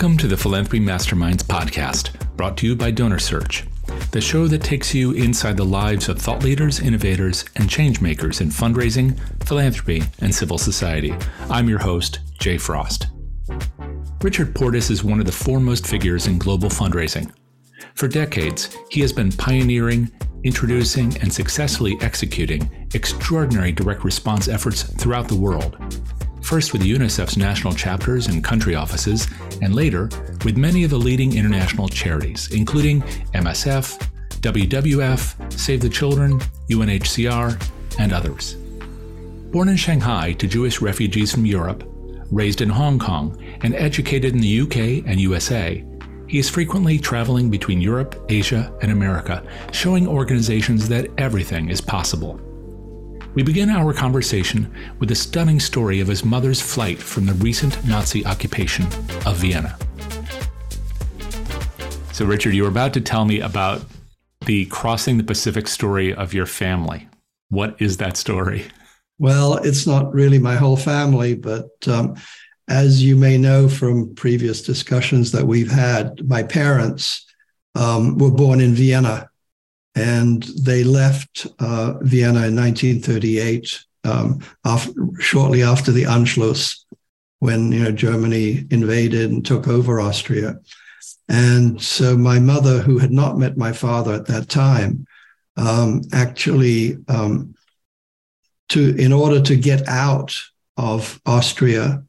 Welcome to the Philanthropy Masterminds podcast, brought to you by Donor Search, the show that takes you inside the lives of thought leaders, innovators, and changemakers in fundraising, philanthropy, and civil society. I'm your host, Jay Frost. Richard Pordes is one of the foremost figures in global fundraising. For decades, he has been pioneering, introducing, and successfully executing extraordinary direct response efforts throughout the world first with UNICEF's national chapters and country offices, and later with many of the leading international charities, including MSF, WWF, Save the Children, UNHCR, and others. Born in Shanghai to Jewish refugees from Europe, raised in Hong Kong, and educated in the UK and USA, he is frequently traveling between Europe, Asia, and America, showing organizations that everything is possible. We begin our conversation with a stunning story of his mother's flight from the recent Nazi occupation of Vienna. So, Richard, you were about to tell me about the crossing the Pacific story of your family. What is that story? Well, it's not really my whole family, but um, as you may know from previous discussions that we've had, my parents um, were born in Vienna and they left uh, Vienna in 1938, um, after, shortly after the Anschluss, when you know Germany invaded and took over Austria. And so my mother, who had not met my father at that time, um, actually, um, to in order to get out of Austria,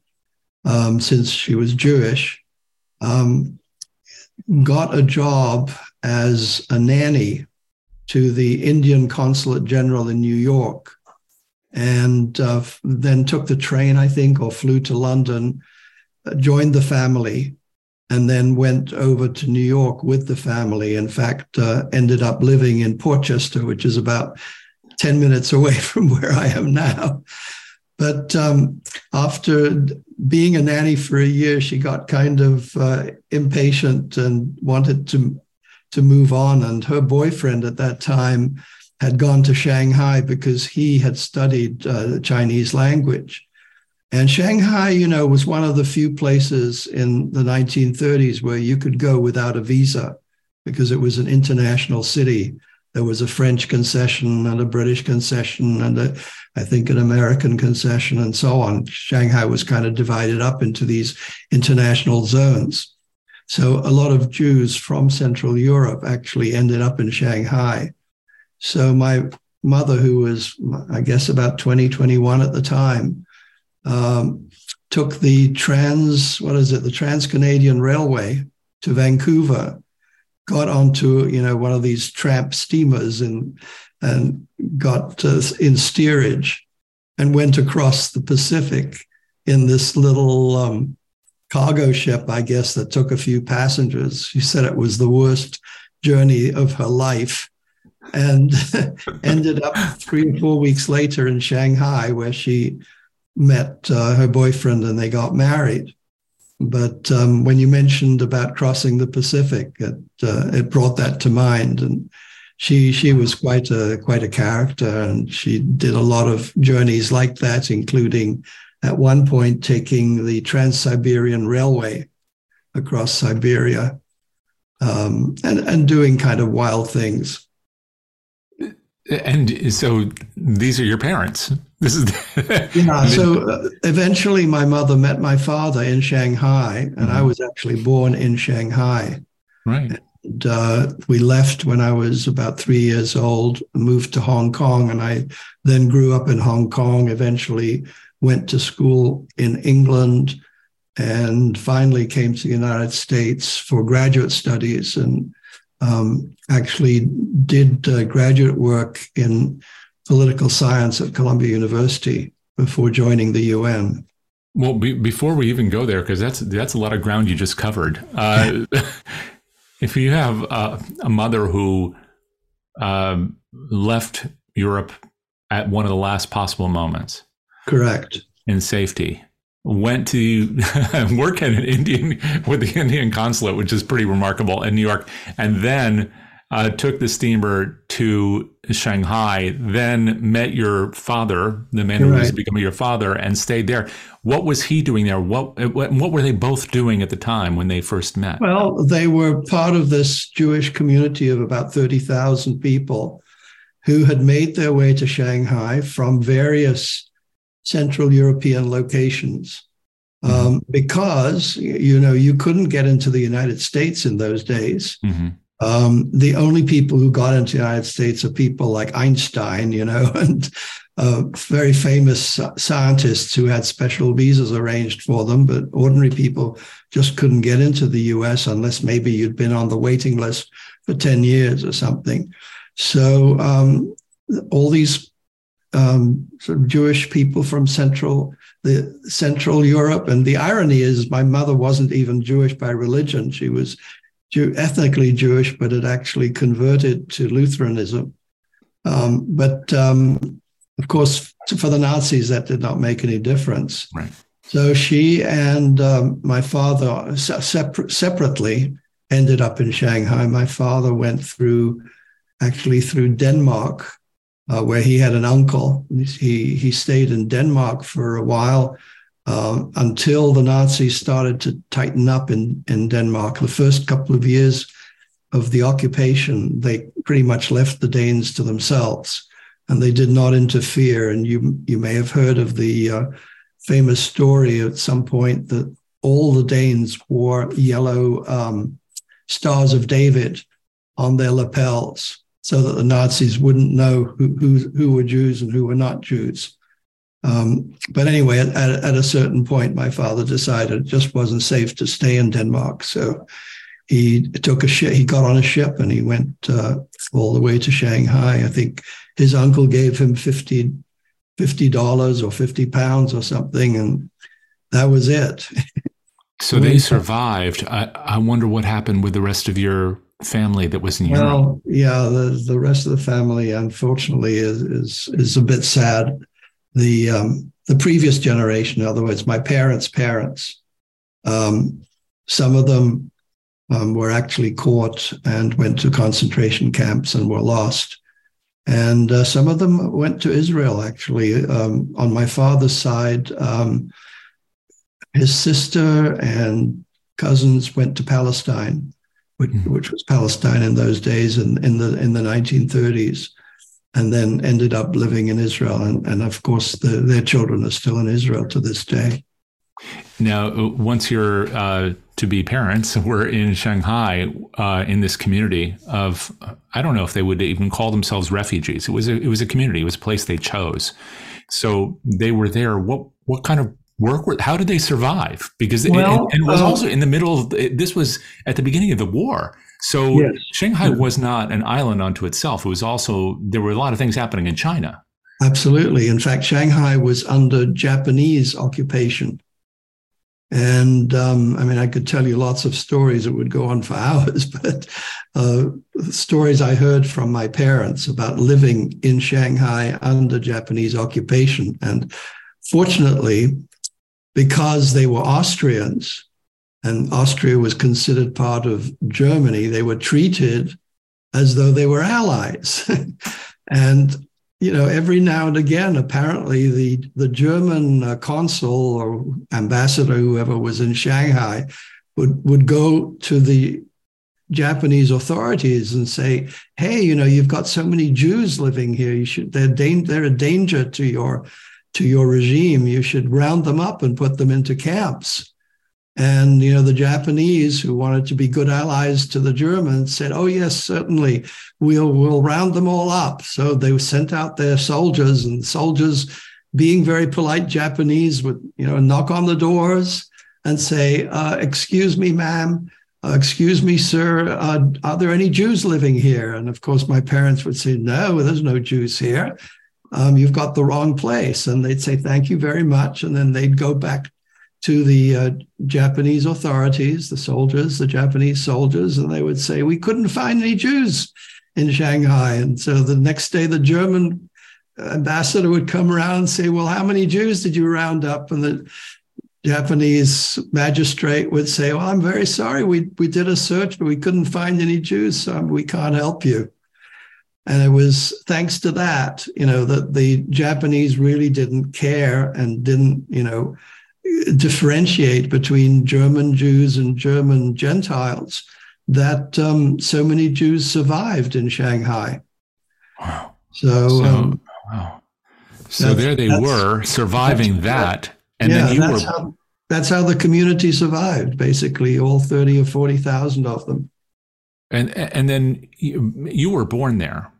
um, since she was Jewish, um, got a job as a nanny to the Indian Consulate General in New York and uh, then took the train, I think, or flew to London, uh, joined the family, and then went over to New York with the family. In fact, uh, ended up living in Port Chester, which is about 10 minutes away from where I am now. But um, after being a nanny for a year, she got kind of uh, impatient and wanted to to move on. And her boyfriend at that time had gone to Shanghai because he had studied uh, the Chinese language. And Shanghai, you know, was one of the few places in the 1930s where you could go without a visa because it was an international city. There was a French concession and a British concession and a, I think an American concession and so on. Shanghai was kind of divided up into these international zones. So a lot of Jews from Central Europe actually ended up in Shanghai. So my mother, who was, I guess, about 20, 21 at the time, um, took the trans, what is it, the Trans Canadian Railway to Vancouver, got onto, you know, one of these tramp steamers and, and got uh, in steerage and went across the Pacific in this little um, cargo ship, I guess, that took a few passengers. She said it was the worst journey of her life and ended up three or four weeks later in Shanghai, where she met uh, her boyfriend and they got married. But um, when you mentioned about crossing the Pacific, it, uh, it brought that to mind. And she she was quite a quite a character, and she did a lot of journeys like that, including at one point taking the Trans Siberian Railway across Siberia um, and, and doing kind of wild things. And so these are your parents. This is yeah. So uh, eventually, my mother met my father in Shanghai, and mm-hmm. I was actually born in Shanghai. Right. And, uh, we left when I was about three years old, moved to Hong Kong, and I then grew up in Hong Kong. Eventually, went to school in England, and finally came to the United States for graduate studies and um, actually did uh, graduate work in political science at Columbia University before joining the UN. Well, be, before we even go there, because that's that's a lot of ground you just covered. Uh, if you have uh, a mother who um, left Europe at one of the last possible moments, Correct. In safety. Went to work at an Indian with the Indian consulate, which is pretty remarkable in New York, and then uh, took the steamer to Shanghai, then met your father, the man who right. was becoming your father, and stayed there. What was he doing there? What what were they both doing at the time when they first met? Well, they were part of this Jewish community of about thirty thousand people who had made their way to Shanghai from various Central European locations. Mm-hmm. Um, because you know you couldn't get into the United States in those days. Mm-hmm. Um, the only people who got into the United States are people like Einstein, you know, and uh, very famous scientists who had special visas arranged for them. But ordinary people just couldn't get into the US unless maybe you'd been on the waiting list for 10 years or something. So um, all these um, sort of Jewish people from Central the Central Europe, and the irony is, my mother wasn't even Jewish by religion; she was Jew, ethnically Jewish, but had actually converted to Lutheranism. Um, but um, of course, for the Nazis, that did not make any difference. Right. So she and um, my father separ- separately ended up in Shanghai. My father went through, actually through Denmark, uh, where he had an uncle. He he stayed in Denmark for a while uh, until the Nazis started to tighten up in, in Denmark. The first couple of years of the occupation, they pretty much left the Danes to themselves and they did not interfere. And you, you may have heard of the uh, famous story at some point that all the Danes wore yellow um, stars of David on their lapels so that the Nazis wouldn't know who, who, who were Jews and who were not Jews. Um, but anyway, at, at, a certain point, my father decided it just wasn't safe to stay in Denmark. So he took a ship, he got on a ship and he went uh, all the way to Shanghai. I think his uncle gave him 50 dollars or 50 pounds or something. And that was it. so they survived. I, I wonder what happened with the rest of your family that was in Europe. Well, yeah, the, the rest of the family, unfortunately, is, is, is a bit sad the um, the previous generation, in other words, my parents' parents, um, some of them um, were actually caught and went to concentration camps and were lost. And uh, some of them went to Israel, actually. Um, on my father's side, um, his sister and cousins went to Palestine, which, which was Palestine in those days in, in the in the 1930s and then ended up living in Israel. And, and of course, the, their children are still in Israel to this day. Now, once you're uh, to be parents, we're in Shanghai uh, in this community of I don't know if they would even call themselves refugees. It was a, it was a community. It was a place they chose. So they were there. What what kind of work? Were, how did they survive? Because well, it, it, was uh, also in the middle of this was at the beginning of the war. So yes. Shanghai was not an island unto itself. It was also there were a lot of things happening in China. Absolutely. In fact, Shanghai was under Japanese occupation. And um, I mean, I could tell you lots of stories that would go on for hours, but uh, stories I heard from my parents about living in Shanghai under Japanese occupation. And fortunately, because they were Austrians, and Austria was considered part of Germany, they were treated as though they were allies. and you know, every now and again, apparently the the German uh, consul or ambassador, whoever was in Shanghai, would would go to the Japanese authorities and say, "Hey, you know, you've got so many Jews living here. You should they're they're a danger to your to your regime. You should round them up and put them into camps." And you know the Japanese, who wanted to be good allies to the Germans, said, "Oh yes, certainly, we'll we'll round them all up." So they sent out their soldiers, and soldiers, being very polite Japanese, would you know knock on the doors and say, uh, "Excuse me, ma'am." Uh, excuse me, sir, uh, are there any Jews living here? And of course, my parents would say, no, there's no Jews here. Um, you've got the wrong place. And they'd say, thank you very much. And then they'd go back to the uh, Japanese authorities, the soldiers, the Japanese soldiers, and they would say, We couldn't find any Jews in Shanghai. And so the next day, the German ambassador would come around and say, Well, how many Jews did you round up? And the Japanese magistrate would say, "Well, I'm very sorry. We we did a search, but we couldn't find any Jews, so we can't help you." And it was thanks to that, you know, that the Japanese really didn't care and didn't, you know, differentiate between German Jews and German Gentiles that um, so many Jews survived in Shanghai. Wow. So, So, um, wow. So there they were surviving that. And yeah, then you that's were, how that's how the community survived. Basically, all thirty or forty thousand of them. and, and then you, you were born there.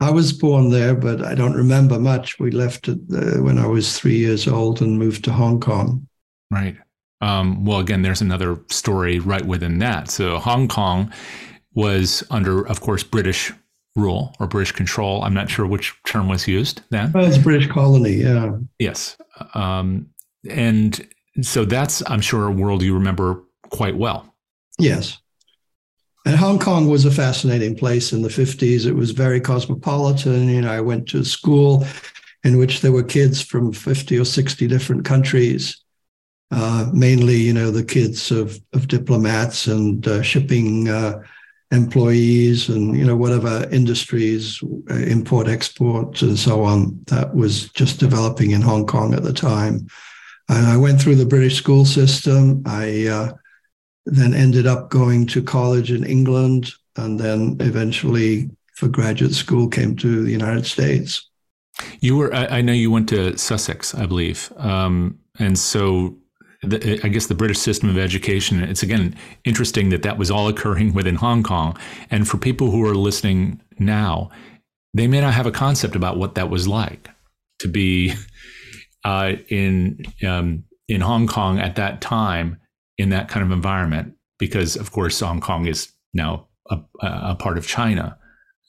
I was born there, but I don't remember much. We left it uh, when I was three years old and moved to Hong Kong. Right. Um, well, again, there's another story right within that. So Hong Kong was under, of course, British rule or British control. I'm not sure which term was used then. Well, it's a British colony, yeah. Yes. Um, and so that's, I'm sure, a world you remember quite well. Yes. And Hong Kong was a fascinating place in the 50s. It was very cosmopolitan. You know, I went to school in which there were kids from 50 or 60 different countries, uh, mainly, you know, the kids of, of diplomats and uh, shipping uh, employees and, you know, whatever industries, uh, import, export, and so on, that was just developing in Hong Kong at the time. And I went through the British school system. I, uh, then ended up going to college in England and then eventually for graduate school came to the United States. You were, I, I know you went to Sussex, I believe. Um, and so the, I guess the British system of education, it's again interesting that that was all occurring within Hong Kong. And for people who are listening now, they may not have a concept about what that was like to be uh, in um, in Hong Kong at that time in that kind of environment, because of course Hong Kong is now a, a part of China.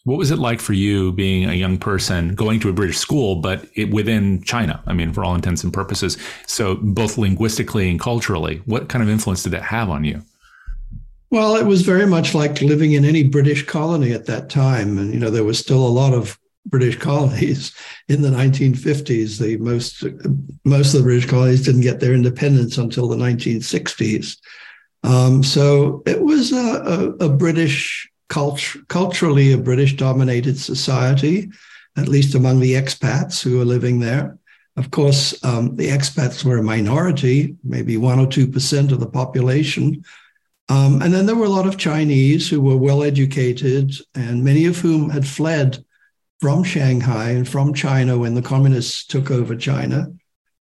What was it like for you being a young person going to a British school, but it, within China? I mean, for all intents and purposes. So, both linguistically and culturally, what kind of influence did that have on you? Well, it was very much like living in any British colony at that time. And, you know, there was still a lot of British colonies in the 1950s. The most, most of the British colonies didn't get their independence until the 1960s. Um, so it was a, a, a British culture, culturally a British dominated society, at least among the expats who were living there. Of course, um, the expats were a minority, maybe one or 2% of the population. Um, and then there were a lot of Chinese who were well educated, and many of whom had fled from Shanghai and from China when the communists took over China.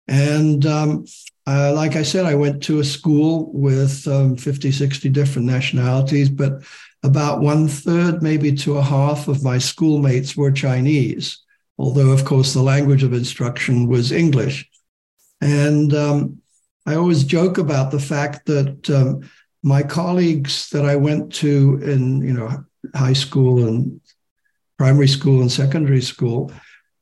And um, uh, like I said, I went to a school with um, 50, 60 different nationalities, but about one third, maybe to a half of my schoolmates were Chinese, although, of course, the language of instruction was English. And um, I always joke about the fact that um, my colleagues that I went to in, you know, high school and primary school and secondary school,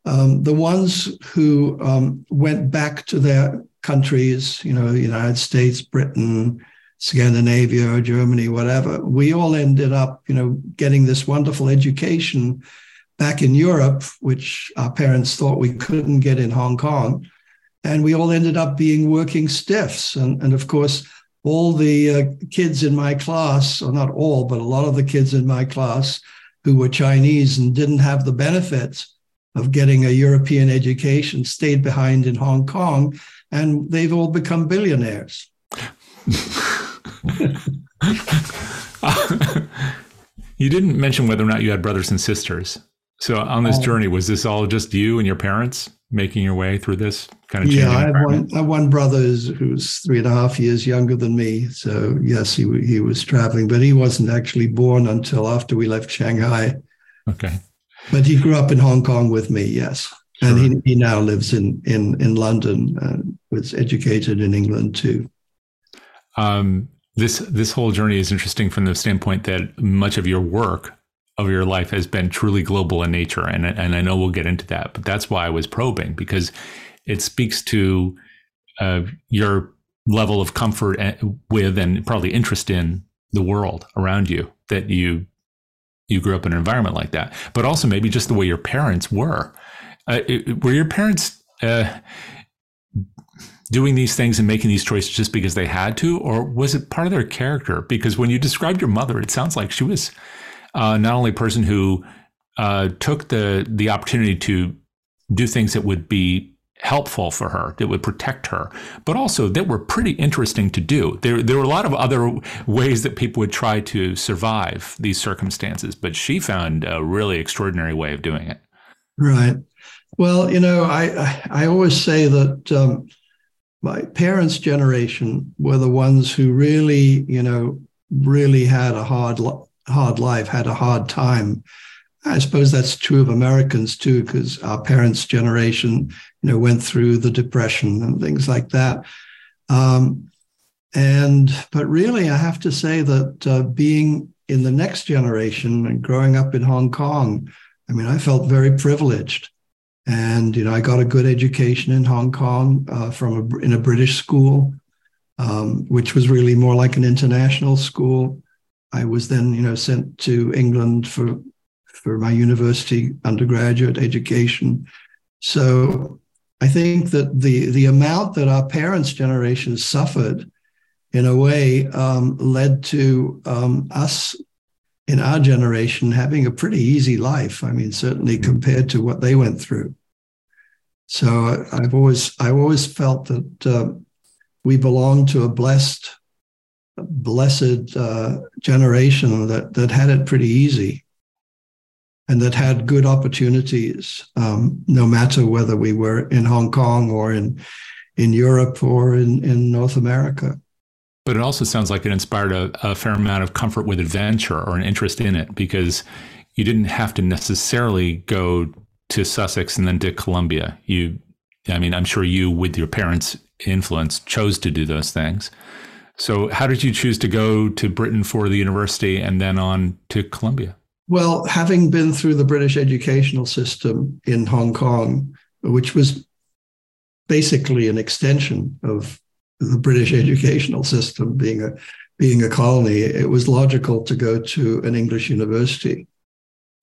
um, the ones who um, went back to their countries, you know, the United States, Britain, Scandinavia, Germany, whatever, we all ended up, you know, getting this wonderful education back in Europe, which our parents thought we couldn't get in Hong Kong. And we all ended up being working stiffs. And, and of course, all the uh, kids in my class, or not all, but a lot of the kids in my class who were Chinese and didn't have the benefits of getting a European education stayed behind in Hong Kong, and they've all become billionaires. you didn't mention whether or not you had brothers and sisters. So on this Um, journey, was this all just you and your parents making your way through this kind of Yeah, I have one, I have one brother who's, who's three and a half years younger than me. So yes, he he was traveling, but he wasn't actually born until after we left Shanghai. Okay. But he grew up in Hong Kong with me. Yes, and he, he now lives in in in London. and was educated in England too. Um, this this whole journey is interesting from the standpoint that much of your work of your life has been truly global in nature, and and I know we'll get into that, but that's why I was probing because it speaks to uh, your level of comfort with and probably interest in the world around you that you you grew up in an environment like that, but also maybe just the way your parents were. Uh, it- were your parents? Uh, doing these things and making these choices just because they had to, or was it part of their character? Because when you described your mother, it sounds like she was uh, not only a person who uh, took the the opportunity to do things that would be helpful for her, that would protect her, but also that were pretty interesting to do. There, there were a lot of other ways that people would try to survive these circumstances, but she found a really extraordinary way of doing it. Right. Well, you know, I I always say that um, my parents' generation were the ones who really, you know, really had a hard hard life, had a hard time. I suppose that's true of Americans too, because our parents' generation, you know, went through the depression and things like that. Um, and but really, I have to say that uh, being in the next generation and growing up in Hong Kong, I mean, I felt very privileged. And you know, I got a good education in Hong Kong uh, from a, in a British school, um, which was really more like an international school. I was then, you know, sent to England for for my university undergraduate education. So I think that the the amount that our parents' generation suffered, in a way, um, led to um, us in our generation having a pretty easy life. I mean, certainly mm-hmm. compared to what they went through. So I've always I've always felt that uh, we belong to a blessed blessed uh, generation that that had it pretty easy and that had good opportunities, um, no matter whether we were in Hong Kong or in in Europe or in, in North America. But it also sounds like it inspired a, a, fair amount of comfort with adventure or an interest in it because you didn't have to necessarily go to Sussex and then to Columbia. You, I mean, I'm sure you, with your parents' influence, chose to do those things. So, how did you choose to go to Britain for the university and then on to Columbia? Well, having been through the British educational system in Hong Kong, which was basically an extension of the British educational system being a being a colony, it was logical to go to an English university.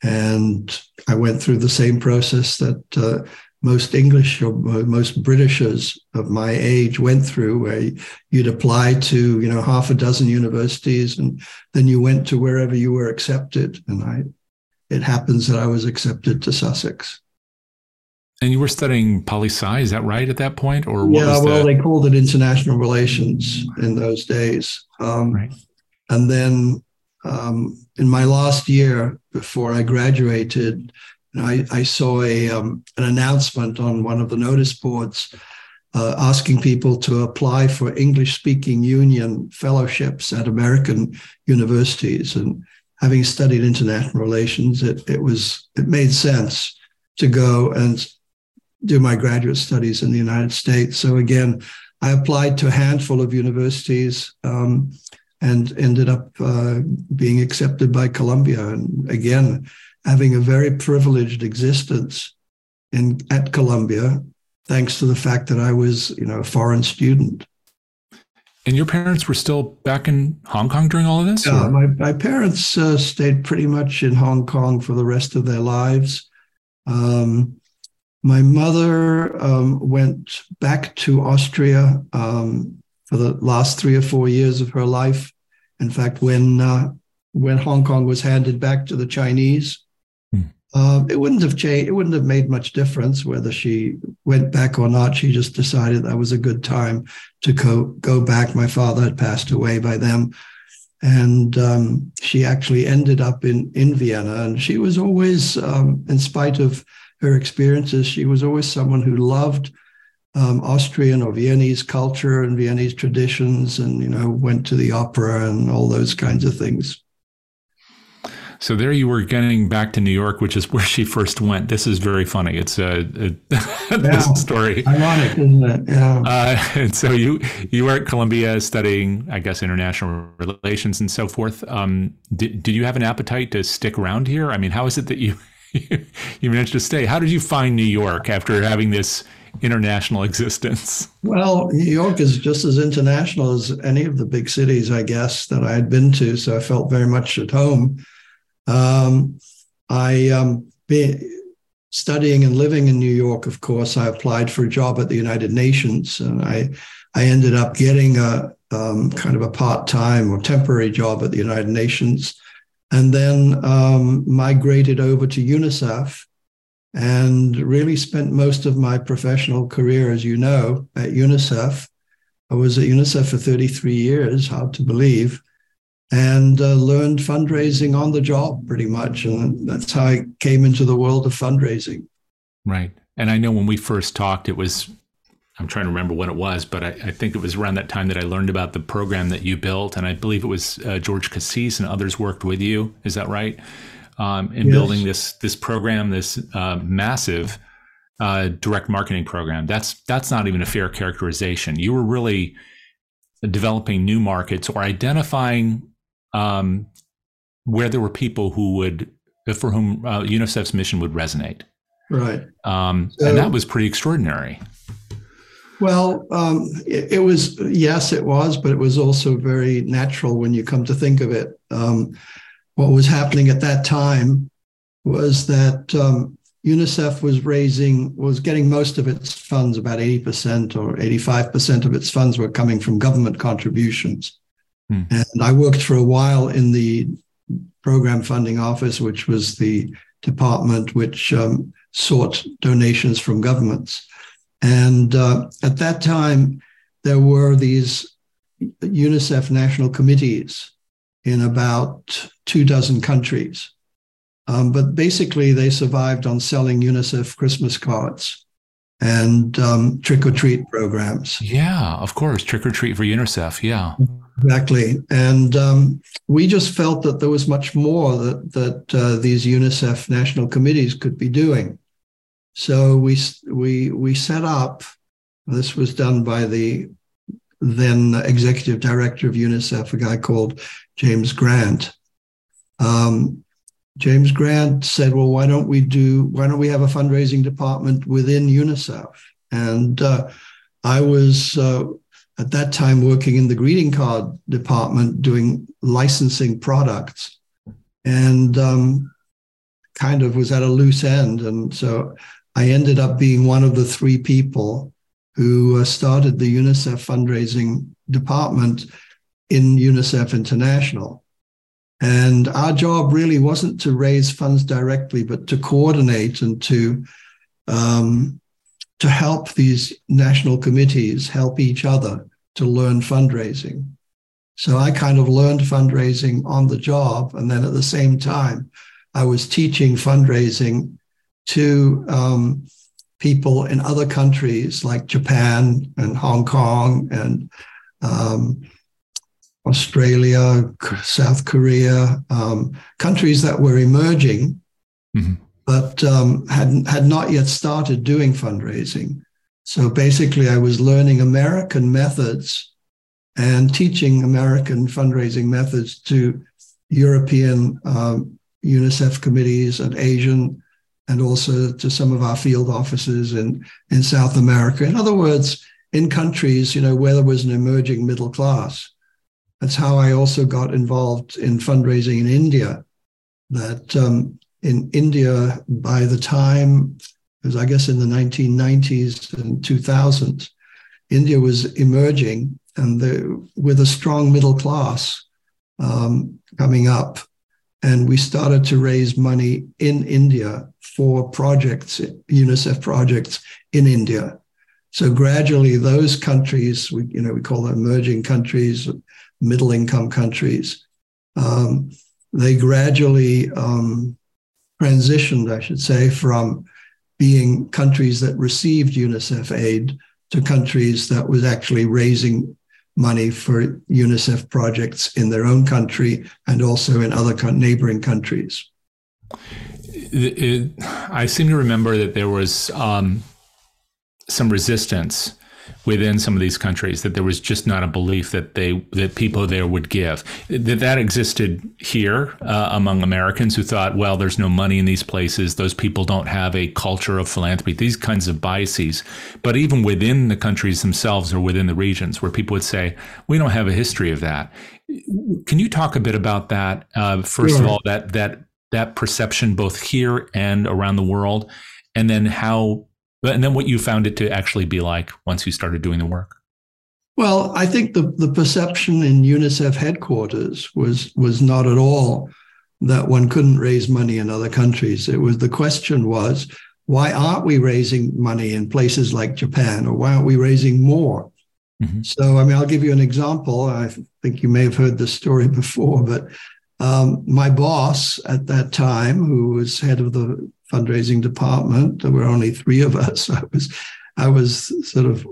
And I went through the same process that uh, most English or most Britishers of my age went through, where you'd apply to you know half a dozen universities, and then you went to wherever you were accepted. And I, it happens that I was accepted to Sussex. And you were studying poli sci, is that right at that point, or yeah? well, they called it international relations in those days. Um, right. And then um, in my last year before I graduated, I, I saw a um, an announcement on one of the notice boards uh, asking people to apply for English speaking union fellowships at American universities. And having studied international relations, it, it was it made sense to go and do my graduate studies in the United States. So again, I applied to a handful of universities um, and ended up uh, being accepted by Columbia. And again, having a very privileged existence in at Columbia, thanks to the fact that I was, you know, a foreign student. And your parents were still back in Hong Kong during all of this? Yeah, my, my parents uh, stayed pretty much in Hong Kong for the rest of their lives. Um, my mother um, went back to Austria um, for the last three or four years of her life. In fact, when uh, when Hong Kong was handed back to the Chinese, uh, it wouldn't have changed. It wouldn't have made much difference whether she went back or not. She just decided that was a good time to go go back. My father had passed away by then, and um, she actually ended up in in Vienna. And she was always, um, in spite of her experiences. She was always someone who loved um, Austrian or Viennese culture and Viennese traditions, and you know went to the opera and all those kinds of things. So there you were getting back to New York, which is where she first went. This is very funny. It's a, a yeah. this story. Ironic, isn't it? Yeah. Uh, and so you you were at Columbia studying, I guess, international relations and so forth. Um, did, did you have an appetite to stick around here? I mean, how is it that you you managed to stay. How did you find New York after having this international existence? Well, New York is just as international as any of the big cities, I guess, that I had been to. So I felt very much at home. Um, I um, studying and living in New York, of course, I applied for a job at the United Nations, and I I ended up getting a um, kind of a part time or temporary job at the United Nations, and then um, migrated over to UNICEF, and really spent most of my professional career, as you know, at UNICEF. I was at UNICEF for 33 years, hard to believe and uh, learned fundraising on the job pretty much. And that's how I came into the world of fundraising. Right. And I know when we first talked, it was, I'm trying to remember what it was, but I, I think it was around that time that I learned about the program that you built. And I believe it was uh, George Cassis and others worked with you. Is that right? Um, in yes. building this, this program, this uh, massive uh, direct marketing program. That's, that's not even a fair characterization. You were really developing new markets or identifying um, where there were people who would, for whom uh, UNICEF's mission would resonate. Right. Um, so, and that was pretty extraordinary. Well, um, it, it, was, yes, it was, but it was also very natural when you come to think of it. Um, what was happening at that time was that um, UNICEF was raising, was getting most of its funds, about 80% or 85% of its funds were coming from government contributions. Hmm. And I worked for a while in the program funding office, which was the department which um, sought donations from governments. And uh, at that time, there were these UNICEF national committees in about two dozen countries. Um, but basically, they survived on selling UNICEF Christmas cards and um, trick or treat programs. Yeah, of course, trick or treat for UNICEF. Yeah. Exactly, and um, we just felt that there was much more that that uh, these UNICEF national committees could be doing. So we we we set up. This was done by the then executive director of UNICEF, a guy called James Grant. Um, James Grant said, "Well, why don't we do? Why don't we have a fundraising department within UNICEF?" And uh, I was uh, at that time working in the greeting card department doing licensing products and um, kind of was at a loose end. And so I ended up being one of the three people who uh, started the UNICEF fundraising department in UNICEF International. And our job really wasn't to raise funds directly, but to coordinate and to um, to help these national committees help each other to learn fundraising. So I kind of learned fundraising on the job. And then at the same time, I was teaching fundraising to um, people in other countries like Japan and Hong Kong and um, Australia, South Korea, um, countries that were emerging, mm-hmm. but um, had had not yet started doing fundraising. So basically, I was learning American methods and teaching American fundraising methods to European um, UNICEF committees and Asian, and also to some of our field offices in, in South America. In other words, in countries, you know, where there was an emerging middle class. That's how I also got involved in fundraising in India. That um, in India, by the time because I guess in the 1990s and 2000s, India was emerging and the, with a strong middle class um, coming up. And we started to raise money in India for projects, UNICEF projects in India. So gradually, those countries, we, you know, we call them emerging countries, middle income countries, um, they gradually um, transitioned, I should say, from being countries that received UNICEF aid to countries that was actually raising money for UNICEF projects in their own country and also in other neighboring countries. It, it, I seem to remember that there was um, some resistance within some of these countries that there was just not a belief that they that people there would give. That that existed here uh, among Americans who thought well there's no money in these places. Those people don't have a culture of philanthropy. These kinds of biases. But even within the countries themselves or within the regions where people would say we don't have a history of that. Can you talk a bit about that uh, first of all that that that perception both here and around the world? And then how, and then what you found it to actually be like once you started doing the work. Well, I think the, the perception in UNICEF headquarters was was not at all that one couldn't raise money in other countries. It was the question was, why aren't we raising money in places like Japan, or why aren't we raising more? Mm-hmm. So, I mean, I'll give you an example. I think you may have heard this story before, but um, my boss at that time, who was head of the fundraising department, there were only three of us. I was, I was sort of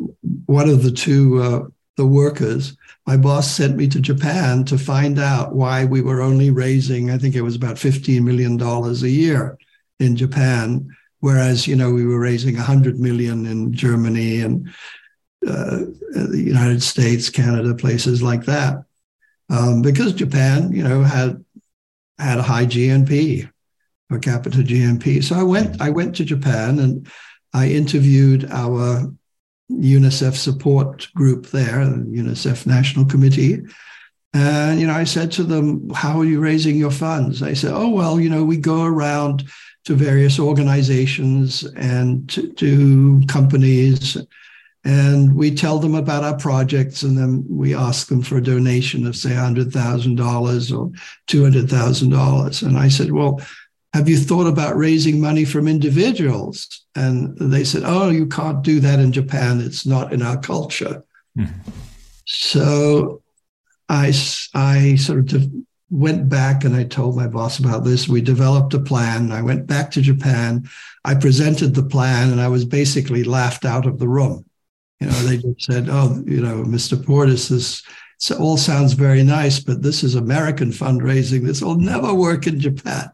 one of the two, uh, the workers. My boss sent me to Japan to find out why we were only raising, I think it was about $15 million a year in Japan, whereas, you know, we were raising 100 million in Germany and uh, the United States, Canada, places like that, um, because Japan, you know, had had a high GNP per capita GNP. So I went I went to Japan and I interviewed our UNICEF support group there, the UNICEF National Committee. And you know, I said to them, "How are you raising your funds?" They said, "Oh well, you know, we go around to various organizations and to, to companies and we tell them about our projects and then we ask them for a donation of say $100000 or $200000 and i said well have you thought about raising money from individuals and they said oh you can't do that in japan it's not in our culture mm-hmm. so i i sort of went back and i told my boss about this we developed a plan i went back to japan i presented the plan and i was basically laughed out of the room you know, they just said, "Oh, you know, Mr. Pordes, this all sounds very nice, but this is American fundraising. This will never work in Japan."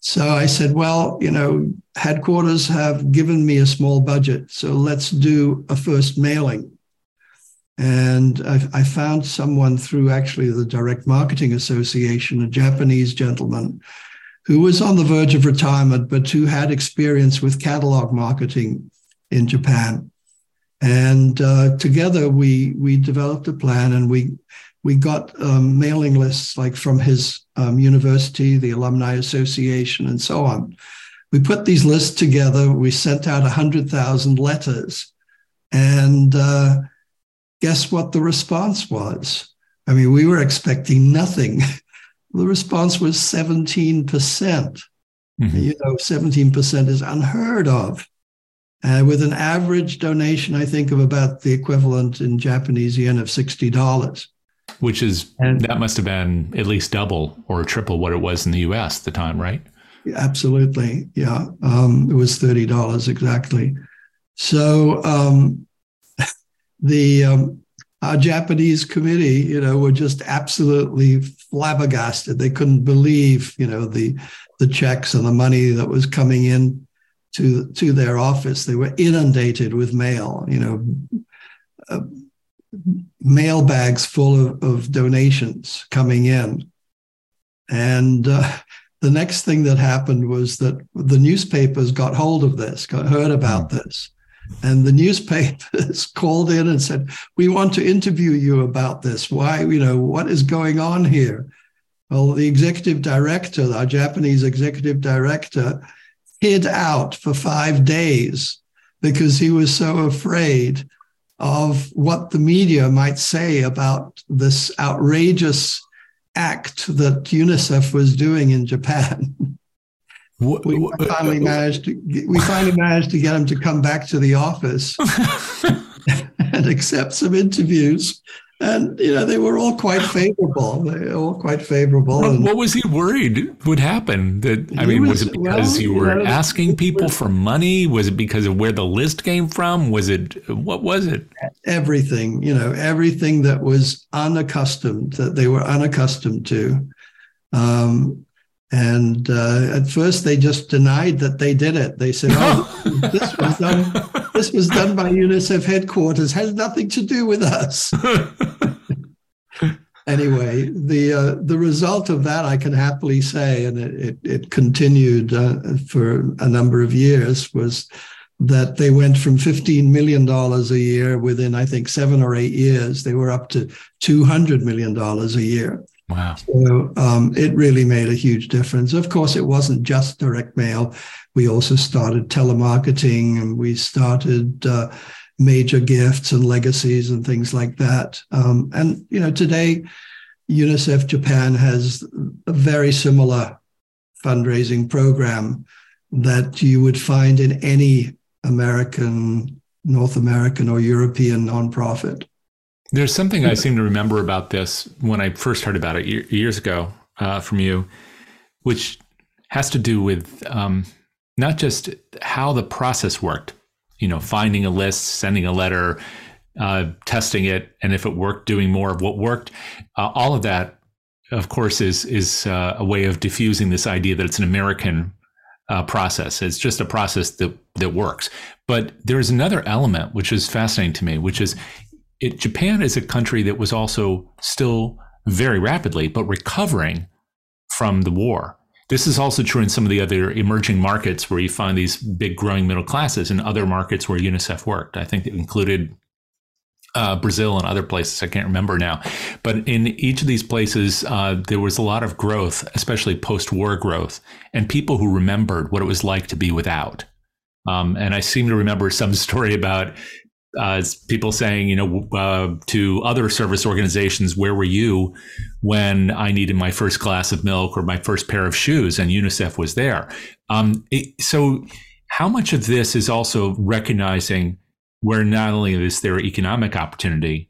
So I said, "Well, you know, headquarters have given me a small budget, so let's do a first mailing." And I, I found someone through actually the Direct Marketing Association, a Japanese gentleman who was on the verge of retirement, but who had experience with catalog marketing in Japan. And uh, together we we developed a plan, and we we got um, mailing lists like from his um, university, the Alumni Association, and so on. We put these lists together. We sent out hundred thousand letters, and uh, guess what the response was? I mean, we were expecting nothing. the response was seventeen percent. Mm-hmm. You know, seventeen percent is unheard of uh, with an average donation, I think, of about the equivalent in Japanese yen of $60. Which is, and, that must have been at least double or triple what it was in the US at the time, right? Absolutely. Yeah. Um, it was $30 exactly. So um, the, um, our Japanese committee, you know, were just absolutely flabbergasted. They couldn't believe, you know, the the checks and the money that was coming in to to their office. They were inundated with mail. You know, uh, mail bags full of, of donations coming in, and uh, the next thing that happened was that the newspapers got hold of this, got heard about hmm. this. And the newspapers called in and said, "We want to interview you about this. Why, you know, what is going on here?" Well, the executive director, our Japanese executive director, hid out for five days because he was so afraid of what the media might say about this outrageous act that UNICEF was doing in Japan. We finally uh, uh, managed to we finally managed to get him to come back to the office and accept some interviews and you know they were all quite favorable. They were all quite favorable. What, what was he worried would happen? That I mean, was, was, it because well, you were you know, asking people for money? Was it because of where the list came from? Was it what was it? Everything, you know, everything that was unaccustomed that they were unaccustomed to. Um, and uh, at first, they just denied that they did it. They said, "Oh, this was done. This was done by UNICEF headquarters. Has nothing to do with us." anyway, the uh, the result of that, I can happily say, and it it, it continued uh, for a number of years, was that they went from fifteen million dollars a year within, I think, seven or eight years. They were up to two hundred million dollars a year Wow. So um, it really made a huge difference. Of course, it wasn't just direct mail. We also started telemarketing and we started uh, major gifts and legacies and things like that. Um, and, you know, today, UNICEF Japan has a very similar fundraising program that you would find in any American, North American, or European nonprofit. There's something I seem to remember about this when I first heard about it years ago uh, from you, which has to do with um, not just how the process worked, you know, finding a list, sending a letter, uh, testing it, and if it worked, doing more of what worked. Uh, all of that, of course, is is uh, a way of diffusing this idea that it's an American uh, process. It's just a process that that works. But there's another element which is fascinating to me, which is it, Japan is a country that was also still very rapidly, but recovering from the war. This is also true in some of the other emerging markets where you find these big growing middle classes and other markets where UNICEF worked. I think it included uh, Brazil and other places. I can't remember now. But in each of these places, uh, there was a lot of growth, especially post war growth, and people who remembered what it was like to be without. Um, and I seem to remember some story about uh, people saying, you know, uh, to other service organizations, where were you when I needed my first glass of milk or my first pair of shoes? And UNICEF was there. Um, it, so, how much of this is also recognizing where not only is there economic opportunity,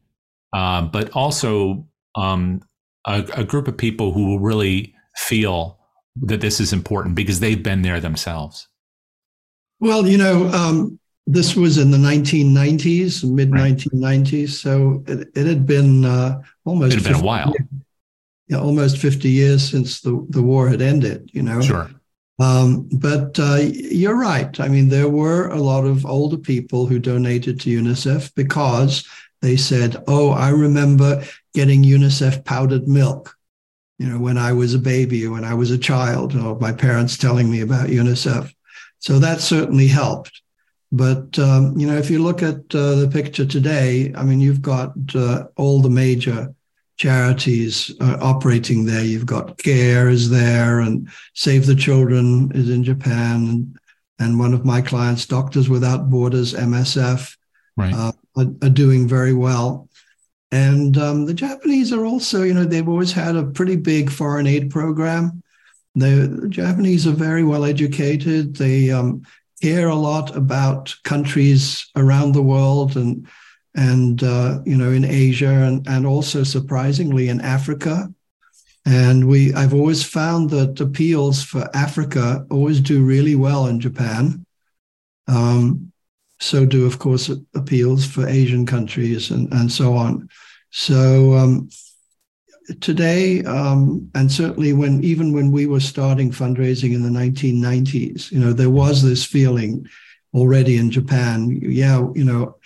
uh, but also um, a, a group of people who will really feel that this is important because they've been there themselves? Well, you know, um, this was in the 1990s, mid 1990s. So it, it, had been uh, almost it had been a while. Years, yeah, almost 50 years since the, the war had ended, you know? Sure. Um, but uh, you're right. I mean, there were a lot of older people who donated to UNICEF because they said, oh, I remember getting UNICEF powdered milk, you know, when I was a baby or when I was a child, or my parents telling me about UNICEF. So that certainly helped. But um, you know, if you look at uh, the picture today, I mean, you've got uh, all the major charities uh, operating there. You've got CARE is there, and Save the Children is in Japan, and, and one of my clients, Doctors Without Borders (MSF), right. Uh, are, are, doing very well. And um, the Japanese are also, you know, they've always had a pretty big foreign aid program. The Japanese are very well educated. They um, care a lot about countries around the world and and uh, you know in Asia and and also surprisingly in Africa. And we I've always found that appeals for Africa always do really well in Japan. Um, so do of course appeals for Asian countries and and so on. So um, today, um, and certainly when even when we were starting fundraising in the 1990s, you know, there was this feeling already in Japan. Yeah, you know,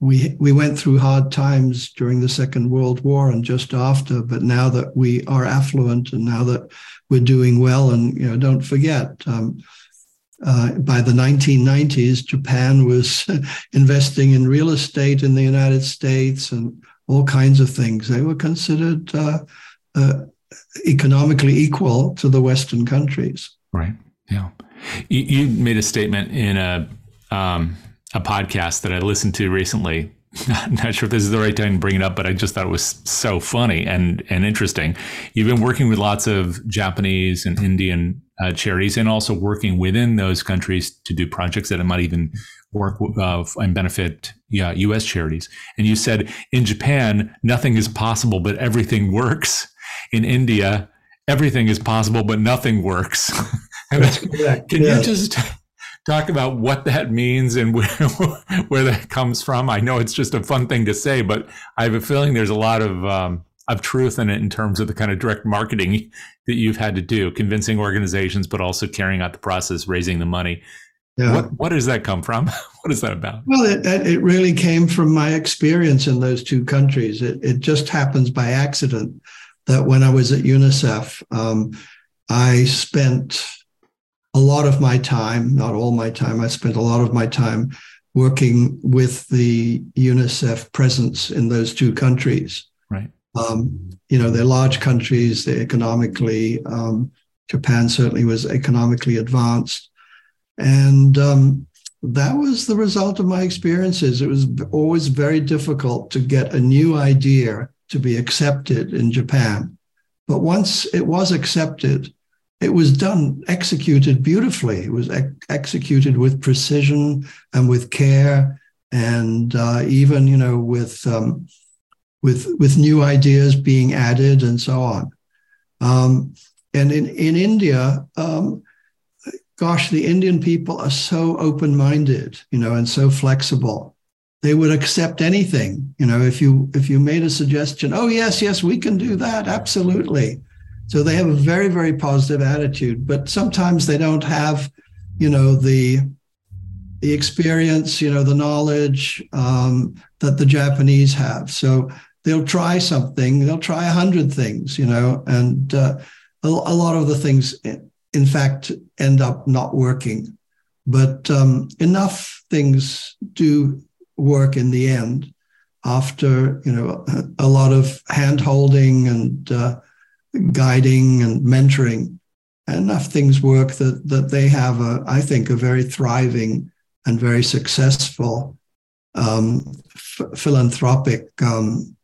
we we went through hard times during the Second World War and just after, but now that we are affluent and now that we're doing well, and you know, don't forget. Um, uh, by the 1990s, Japan was investing in real estate in the United States and all kinds of things. They were considered uh, uh, economically equal to the Western countries. Right. Yeah. You, you made a statement in a um, a podcast that I listened to recently. Not sure if this is the right time to bring it up, but I just thought it was so funny and and interesting. You've been working with lots of Japanese and Indian uh, charities, and also working within those countries to do projects that it might even work uh, and benefit yeah, U.S. charities. And you said in Japan, nothing is possible, but everything works. In India, everything is possible, but nothing works. That's correct. Can yes. you just talk about what that means and where, where that comes from? I know it's just a fun thing to say, but I have a feeling there's a lot of um, of truth in it in terms of the kind of direct marketing that you've had to do, convincing organizations, but also carrying out the process, raising the money. Yeah. What what does that come from? what is that about? Well, it, it really came from my experience in those two countries. It, it just happens by accident that when I was at UNICEF, um, I spent a lot of my time, not all my time, I spent a lot of my time working with the UNICEF presence in those two countries. Right. Um, you know, they're large countries. They're economically. Um, Japan certainly was economically advanced, and um, that was the result of my experiences. It was always very difficult to get a new idea to be accepted in Japan. But once it was accepted, it was done, executed beautifully. It was ex- executed with precision and with care, and uh, even you know with um, with with new ideas being added and so on. Um, and in in India, um, gosh, the Indian people are so open minded, you know, and so flexible. They would accept anything, you know, if you if you made a suggestion. Oh yes, yes, we can do that, absolutely. So they have a very, very positive attitude, but sometimes they don't have, you know, the the experience, you know, the knowledge um, that the Japanese have. So they'll try something, they'll try a hundred things, you know, and uh, a, a, lot of the things, in fact, end up not working. But um, enough things do work in the end after, you know, a, lot of hand holding and uh, guiding and mentoring. Enough things work that that they have a, I think, a very thriving and very successful um, f- philanthropic um,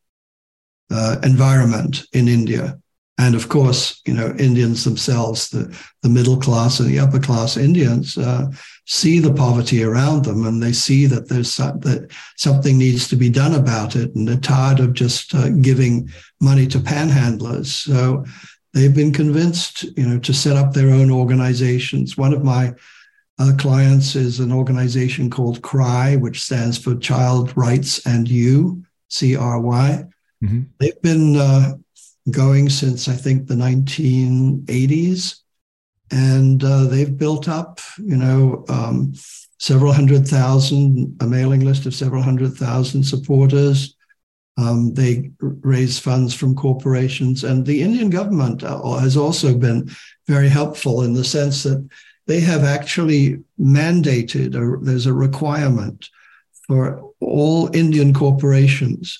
uh, environment in India. And of course, you know, Indians themselves, the, the middle class and the upper class Indians, uh, see the poverty around them, and they see that there's that something needs to be done about it, and they're tired of just uh, giving money to panhandlers. So they've been convinced, you know, to set up their own organizations. One of my uh, clients is an organization called CRY, which stands for Child Rights and You, C R Y. Mm-hmm. They've been uh, going since I think the 1980s, and uh, they've built up, you know, um, several hundred thousand, a mailing list of several hundred thousand supporters. Um, they raise funds from corporations, and the Indian government uh, has also been very helpful in the sense that they have actually mandated, or there's a requirement for all Indian corporations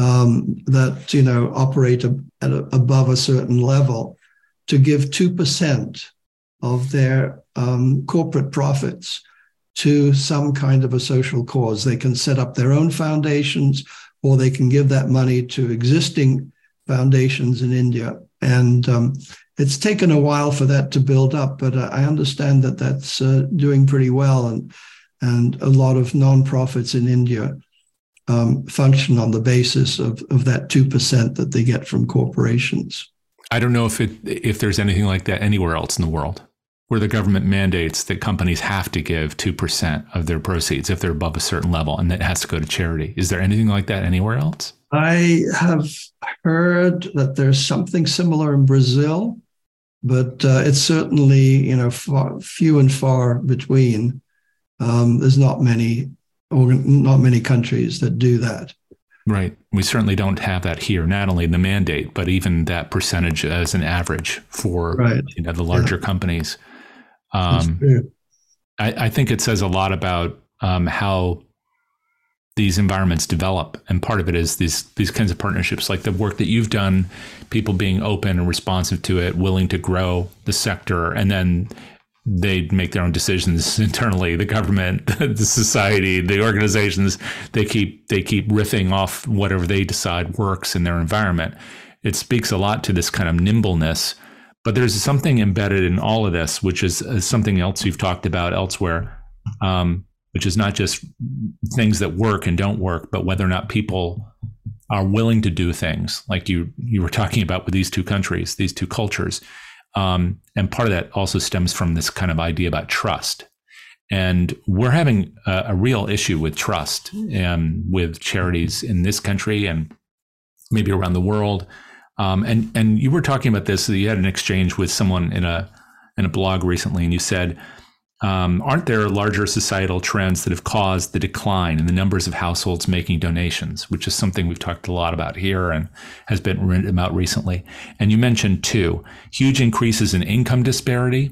um, that you know operate a, a, above a certain level to give two percent of their um, corporate profits to some kind of a social cause. They can set up their own foundations, or they can give that money to existing foundations in India. And um, it's taken a while for that to build up, but uh, I understand that that's uh, doing pretty well, and and a lot of nonprofits in India um, function on the basis of, of that 2% that they get from corporations. I don't know if it if there's anything like that anywhere else in the world where the government mandates that companies have to give 2% of their proceeds if they're above a certain level and that has to go to charity. Is there anything like that anywhere else? I have heard that there's something similar in Brazil, but uh, it's certainly, you know, far, few and far between. Um, there's not many not many countries that do that. Right. We certainly don't have that here. Not only the mandate, but even that percentage as an average for right. you know the larger yeah. companies. Um, I, I, think it says a lot about um, how these environments develop, and part of it is these these kinds of partnerships, like the work that you've done, people being open and responsive to it, willing to grow the sector, and then they make their own decisions internally. The government, the society, the organizations, they keep they keep riffing off whatever they decide works in their environment. It speaks a lot to this kind of nimbleness. But there's something embedded in all of this, which is, is something else you've talked about elsewhere, um, which is not just things that work and don't work, but whether or not people are willing to do things like you you were talking about with these two countries, these two cultures um, and part of that also stems from this kind of idea about trust. And we're having a, a real issue with trust and with charities in this country and maybe around the world. Um, and and you were talking about this. You had an exchange with someone in a in a blog recently, and you said um, aren't there larger societal trends that have caused the decline in the numbers of households making donations, which is something we've talked a lot about here and has been written about recently? And you mentioned two huge increases in income disparity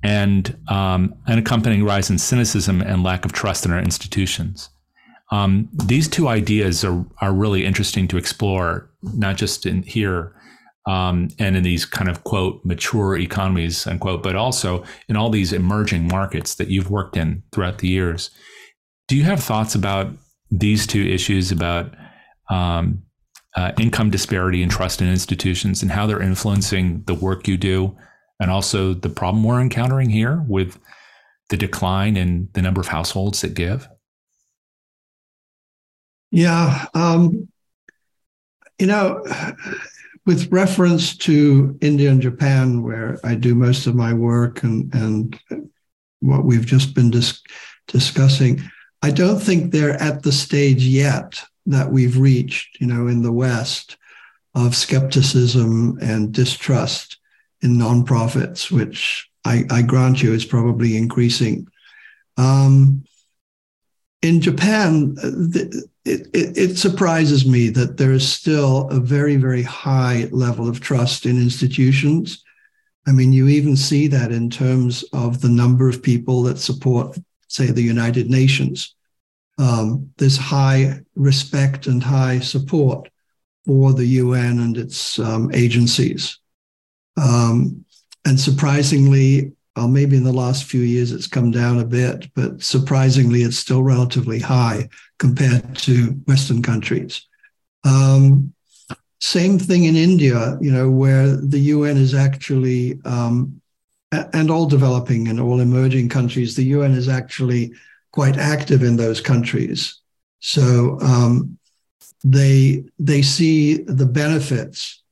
and um, an accompanying rise in cynicism and lack of trust in our institutions. Um, these two ideas are, are really interesting to explore not just in here um, and in these kind of quote mature economies unquote, but also in all these emerging markets that you've worked in throughout the years. Do you have thoughts about these two issues about um, uh, income disparity and trust in institutions and how they're influencing the work you do, and also the problem we're encountering here with the decline in the number of households that give? Yeah. Um, you know, with reference to India and Japan, where I do most of my work and, and what we've just been dis- discussing, I don't think they're at the stage yet that we've reached, you know, in the West of skepticism and distrust in nonprofits, which I, I grant you is probably increasing. Um, in Japan, the, it, it, it, surprises me that there is still a very, very high level of trust in institutions. I mean, you even see that in terms of the number of people that support, say, the United Nations. Um, there's high respect and high support for the UN and its um, agencies. Um, and surprisingly, well, maybe in the last few years it's come down a bit, but surprisingly, it's still relatively high compared to Western countries. Um, same thing in India, you know, where the UN is actually, um, and all developing and all emerging countries, the UN is actually quite active in those countries. So um, they they see the benefits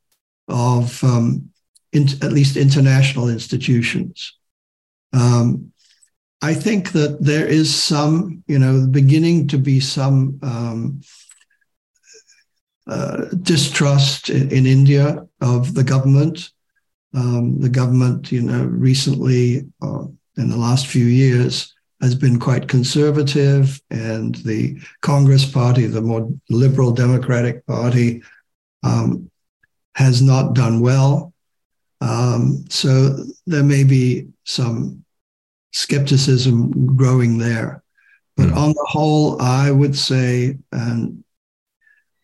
of um, in, at least international institutions. Um, I think that there is some, you know, beginning to be some um, uh, distrust in, in, India of the government. Um, the government, you know, recently uh, in the last few years has been quite conservative, and the Congress Party, the more liberal Democratic Party, um, has not done well. Um, so there may be some skepticism growing there. But mm. on the whole, I would say um,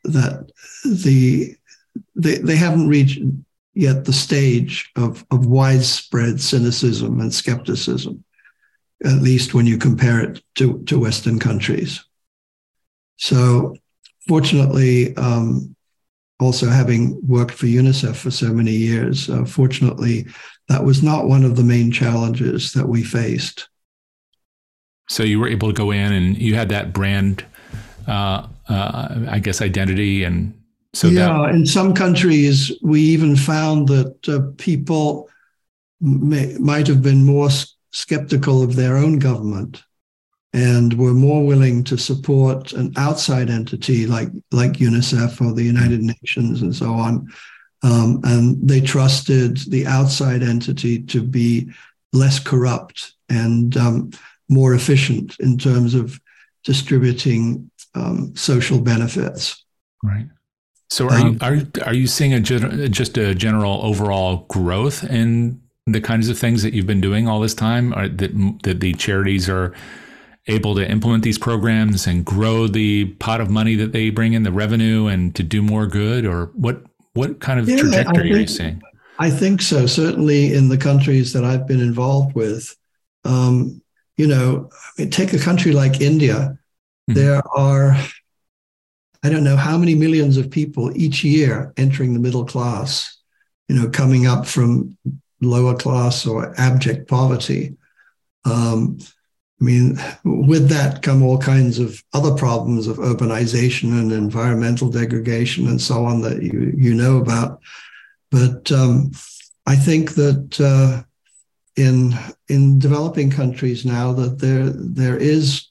that the they, they haven't reached yet the stage of, of widespread cynicism and skepticism, at least when you compare it to, to Western countries. So, fortunately, um, also having worked for UNICEF for so many years, uh, fortunately, that was not one of the main challenges that we faced. So you were able to go in and you had that brand, uh, uh, I guess, identity. And so, yeah, that- in some countries, we even found that uh, people may, might have been more skeptical of their own government and were more willing to support an outside entity like like UNICEF or the United Nations and so on um, and they trusted the outside entity to be less corrupt and um, more efficient in terms of distributing um, social benefits. Right. So are you um, are are you seeing a just a general overall growth in the kinds of things that you've been doing all this time? That that the charities are able to implement these programs and grow the pot of money that they bring in, the revenue, and to do more good? Or what what kind of yeah, trajectory think, are you seeing? I think so. Certainly in the countries that I've been involved with, um, you know, take a country like India. Mm-hmm. There are, I don't know how many millions of people each year entering the middle class. You know, coming up from lower class or abject poverty. Um, I mean, with that come all kinds of other problems of urbanization and environmental degradation and so on that you, you know about. But um, I think that uh, in in developing countries now that there there is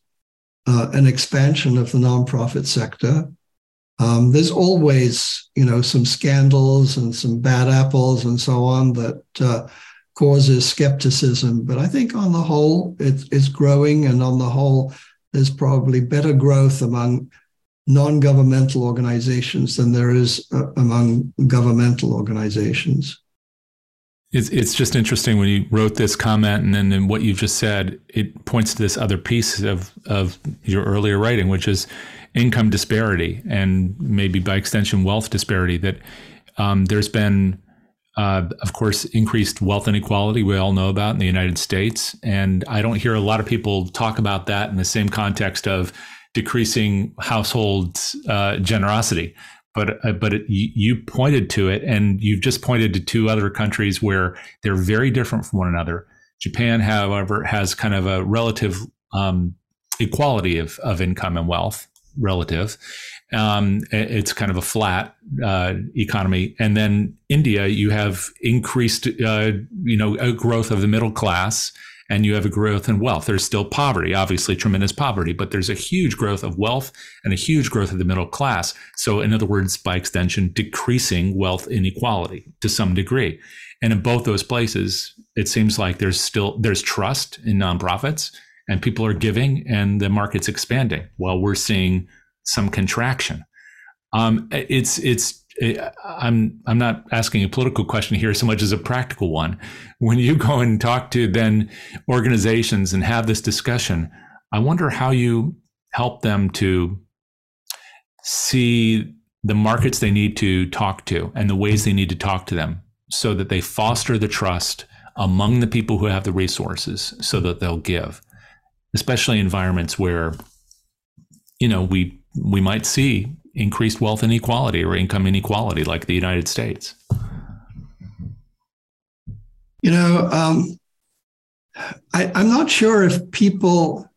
uh, an expansion of the nonprofit sector. Um, there's always, you know, some scandals and some bad apples and so on that uh, causes skepticism. But I think on the whole, it's, it's growing, and on the whole, there's probably better growth among non governmental organizations than there is uh, among governmental organizations. It's, it's just interesting when you wrote this comment and then what you've just said, it points to this other piece of, of your earlier writing, which is income disparity and maybe by extension wealth disparity that um, there's been uh, of course, increased wealth inequality we all know about in the United States. And I don't hear a lot of people talk about that in the same context of decreasing household uh, generosity. But, uh, but it, you pointed to it, and you've just pointed to two other countries where they're very different from one another. Japan, however, has kind of a relative um, equality of, of income and wealth relative. Um, it's kind of a flat uh, economy, and then India, you have increased, uh, you know, a growth of the middle class, and you have a growth in wealth. There's still poverty, obviously tremendous poverty, but there's a huge growth of wealth and a huge growth of the middle class. So, in other words, by extension, decreasing wealth inequality to some degree. And in both those places, it seems like there's still there's trust in nonprofits, and people are giving, and the market's expanding. While we're seeing some contraction. Um, it's it's I'm I'm not asking a political question here so much as a practical one. When you go and talk to then organizations and have this discussion, I wonder how you help them to see the markets they need to talk to and the ways they need to talk to them so that they foster the trust among the people who have the resources so that they'll give especially environments where you know we we might see increased wealth inequality or income inequality like the United States? You know, um, I, I'm not sure if people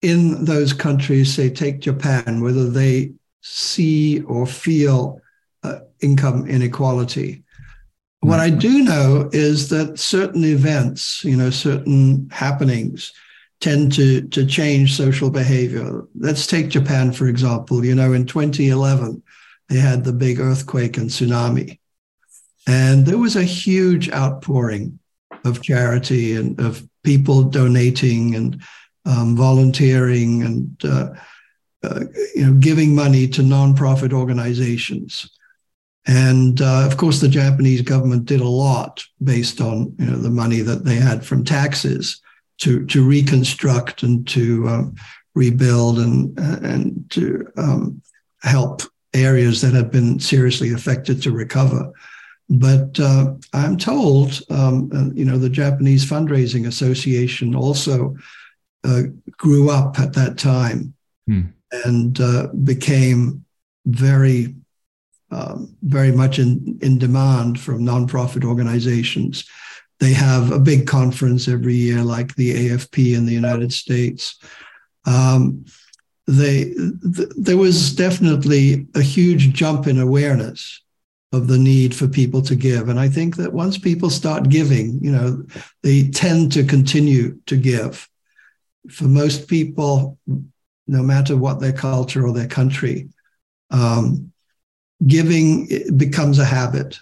in those countries, say, take Japan, whether they see or feel uh, income inequality. What I do know is that certain events, you know, certain happenings tend to, to change social behavior. Let's take Japan, for example. You know, in 2011, they had the big earthquake and tsunami. And there was a huge outpouring of charity and of people donating and um, volunteering and uh, uh, you know giving money to nonprofit organizations. And uh, of course, the Japanese government did a lot based on you know the money that they had from taxes to to reconstruct and to um, rebuild and and to um, help areas that have been seriously affected to recover. But uh, I'm told, um, uh, you know, the Japanese Fundraising Association also uh, grew up at that time hmm. and uh, became very, um, very much in, in demand from nonprofit organizations they have a big conference every year, like the AFP in the United States. Um, they th- there was definitely a huge jump in awareness of the need for people to give, and I think that once people start giving, you know, they tend to continue to give. For most people, no matter what their culture or their country, um, giving becomes a habit.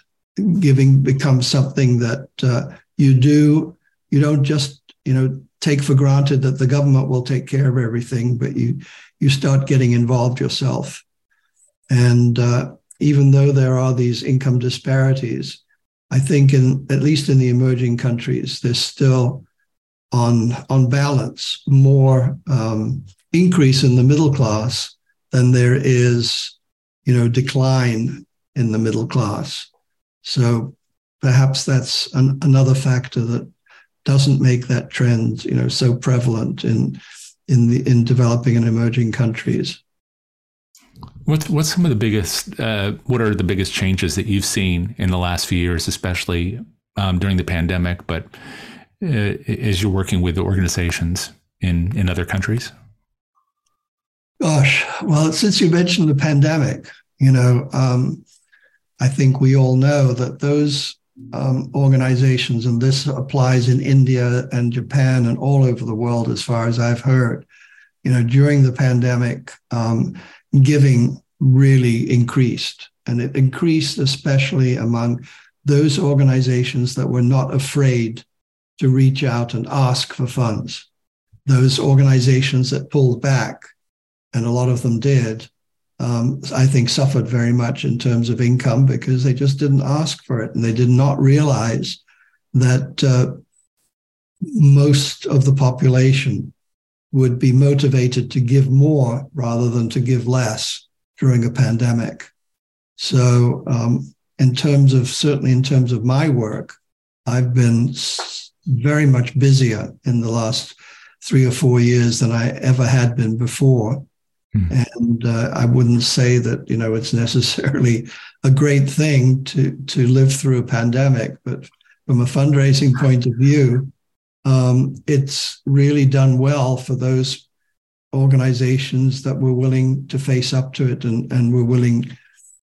Giving becomes something that uh, you do you don't just you know take for granted that the government will take care of everything but you you start getting involved yourself. And uh, even though there are these income disparities i think in at least in the emerging countries there's still on on balance more um, increase in the middle class than there is you know decline in the middle class. So perhaps that's an, another factor that doesn't make that trend, you know, so prevalent in in the in developing and emerging countries. What's what's some of the biggest? Uh, what are the biggest changes that you've seen in the last few years, especially um, during the pandemic? But uh, as you're working with organizations in in other countries. Gosh, well, since you mentioned the pandemic, you know, um, I think we all know that those um, organizations, and this applies in India and Japan and all over the world, as far as I've heard. You know, during the pandemic, um, giving really increased, and it increased especially among those organizations that were not afraid to reach out and ask for funds. Those organizations that pulled back, and a lot of them did, um, I think, suffered very much in terms of income because they just didn't ask for it and they did not realize that uh, most of the population would be motivated to give more rather than to give less during a pandemic. So, um, in terms of certainly in terms of my work, I've been very much busier in the last three or four years than I ever had been before. Mm. And uh, I wouldn't say that you know it's necessarily a great thing to to live through a pandemic, but from a fundraising point of view, um, it's really done well for those organizations that were willing to face up to it and, and were willing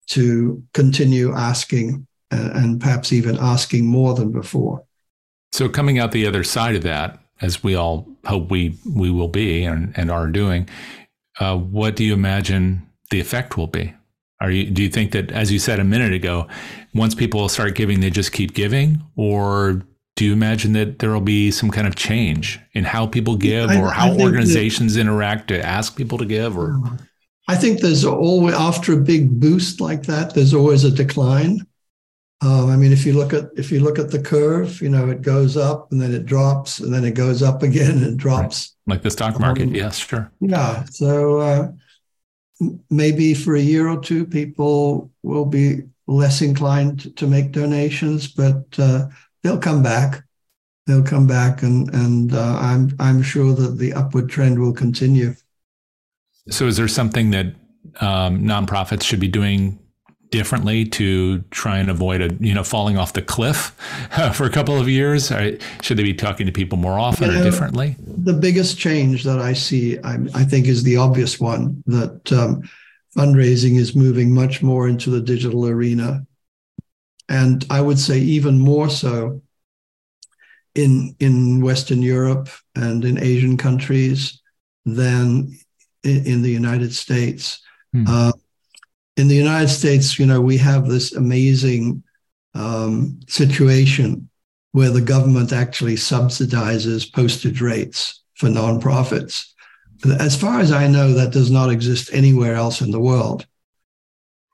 to continue asking and, and perhaps even asking more than before. So coming out the other side of that, as we all hope we we will be and, and are doing, uh, what do you imagine the effect will be? Are you do you think that, as you said a minute ago, once people start giving, they just keep giving, or do you imagine that there will be some kind of change in how people give or how organizations that, interact to ask people to give or? I think there's always after a big boost like that there's always a decline um, i mean if you look at if you look at the curve you know it goes up and then it drops and then it goes up again and drops right. like the stock market um, yes sure yeah so uh, maybe for a year or two people will be less inclined to make donations but uh, they'll come back. They'll come back, and and uh, I'm I'm sure that the upward trend will continue. So, is there something that um, nonprofits should be doing differently to try and avoid a you know falling off the cliff for a couple of years? Or should they be talking to people more often or differently? The biggest change that I see, I, I think, is the obvious one that um, fundraising is moving much more into the digital arena and I would say even more so in in Western Europe and in Asian countries than in, in the United States. Hmm. Uh, in the United States, you know, we have this amazing um, situation where the government actually subsidizes postage rates for nonprofits. As far as I know, that does not exist anywhere else in the world.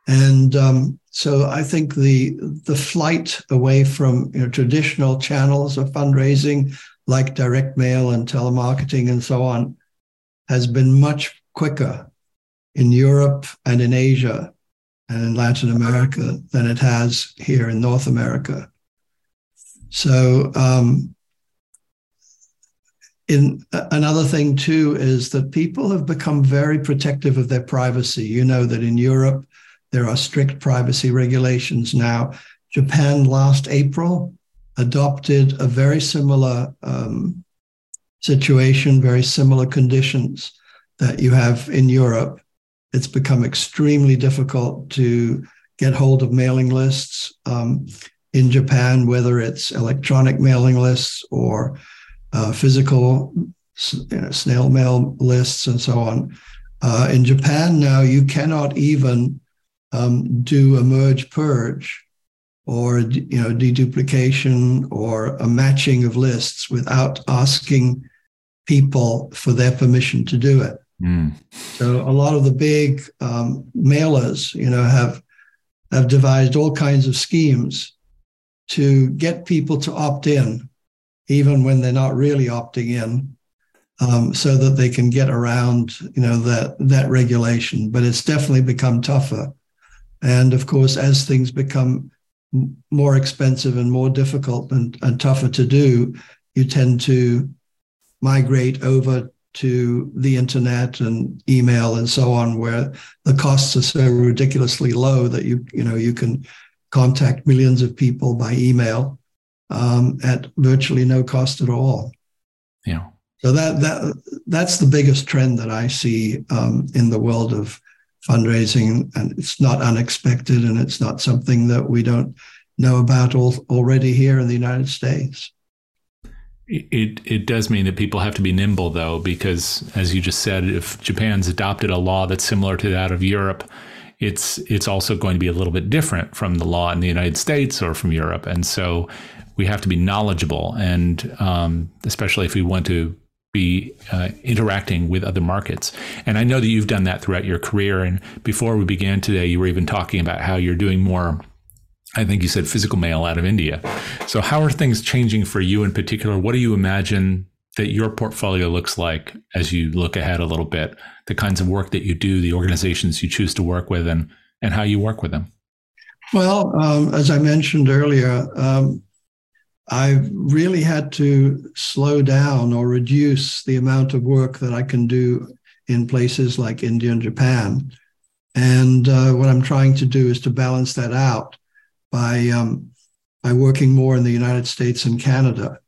And um, so I think the the flight away from you know, traditional channels of fundraising like direct mail and telemarketing and so on has been much quicker in Europe and in Asia and in Latin America than it has here in North America. So um, in another thing too is that people have become very protective of their privacy. You know that in Europe there are strict privacy regulations now. Japan last April adopted a very similar um, situation, very similar conditions that you have in Europe. It's become extremely difficult to get hold of mailing lists um, in Japan, whether it's electronic mailing lists or uh, physical you know, snail mail lists and so on. Uh, in Japan now, you cannot even um, do a merge purge or you know deduplication or a matching of lists without asking people for their permission to do it. Mm. So a lot of the big um, mailers, you know, have have devised all kinds of schemes to get people to opt in, even when they're not really opting in, um, so that they can get around, you know, that that regulation. But it's definitely become tougher. And of course, as things become more expensive and more difficult and, and tougher to do, you tend to migrate over to the internet and email and so on, where the costs are so ridiculously low that you you know you can contact millions of people by email um, at virtually no cost at all. Yeah. So that that that's the biggest trend that I see um, in the world of fundraising, and it's not unexpected, and it's not something that we don't know about all, already here in the United States. It it does mean that people have to be nimble, though, because as you just said, if Japan's adopted a law that's similar to that of Europe, it's it's also going to be a little bit different from the law in the United States or from Europe, and so we have to be knowledgeable, and um, especially if we want to be uh, interacting with other markets. And I know that you've done that throughout your career. And before we began today, you were even talking about how you're doing more. I think you said physical mail out of India. So, how are things changing for you in particular? What do you imagine that your portfolio looks like as you look ahead a little bit, the kinds of work that you do, the organizations you choose to work with, and and how you work with them? Well, um, as I mentioned earlier, um, I've really had to slow down or reduce the amount of work that I can do in places like India and Japan. And uh, what I'm trying to do is to balance that out by um, by working more in the United States and Canada.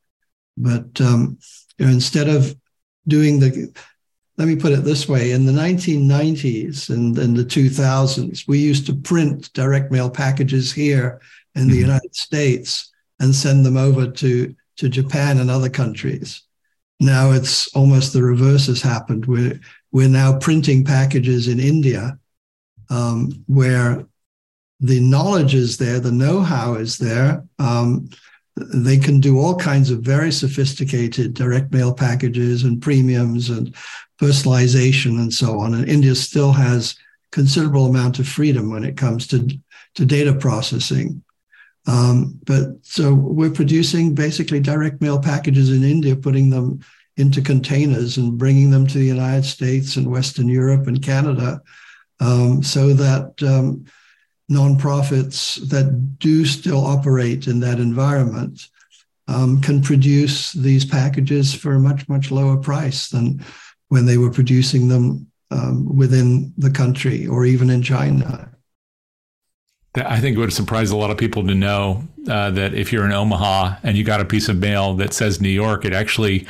But um, you know, instead of doing the let me put it this way in the 1990s and in the 2000s we used to print direct mail packages here in the mm-hmm. united states and send them over to, to japan and other countries now it's almost the reverse has happened we're, we're now printing packages in india um, where the knowledge is there the know-how is there um, they can do all kinds of very sophisticated direct mail packages and premiums and personalization and so on. And India still has considerable amount of freedom when it comes to, to data processing. Um, but so we're producing basically direct mail packages in India, putting them into containers and bringing them to the United States and Western Europe and Canada um, so that um, nonprofits that do still operate in that environment um, can produce these packages for a much, much lower price than when they were producing them um, within the country or even in China. I think it would surprise a lot of people to know uh, that if you're in Omaha and you got a piece of mail that says New York, it actually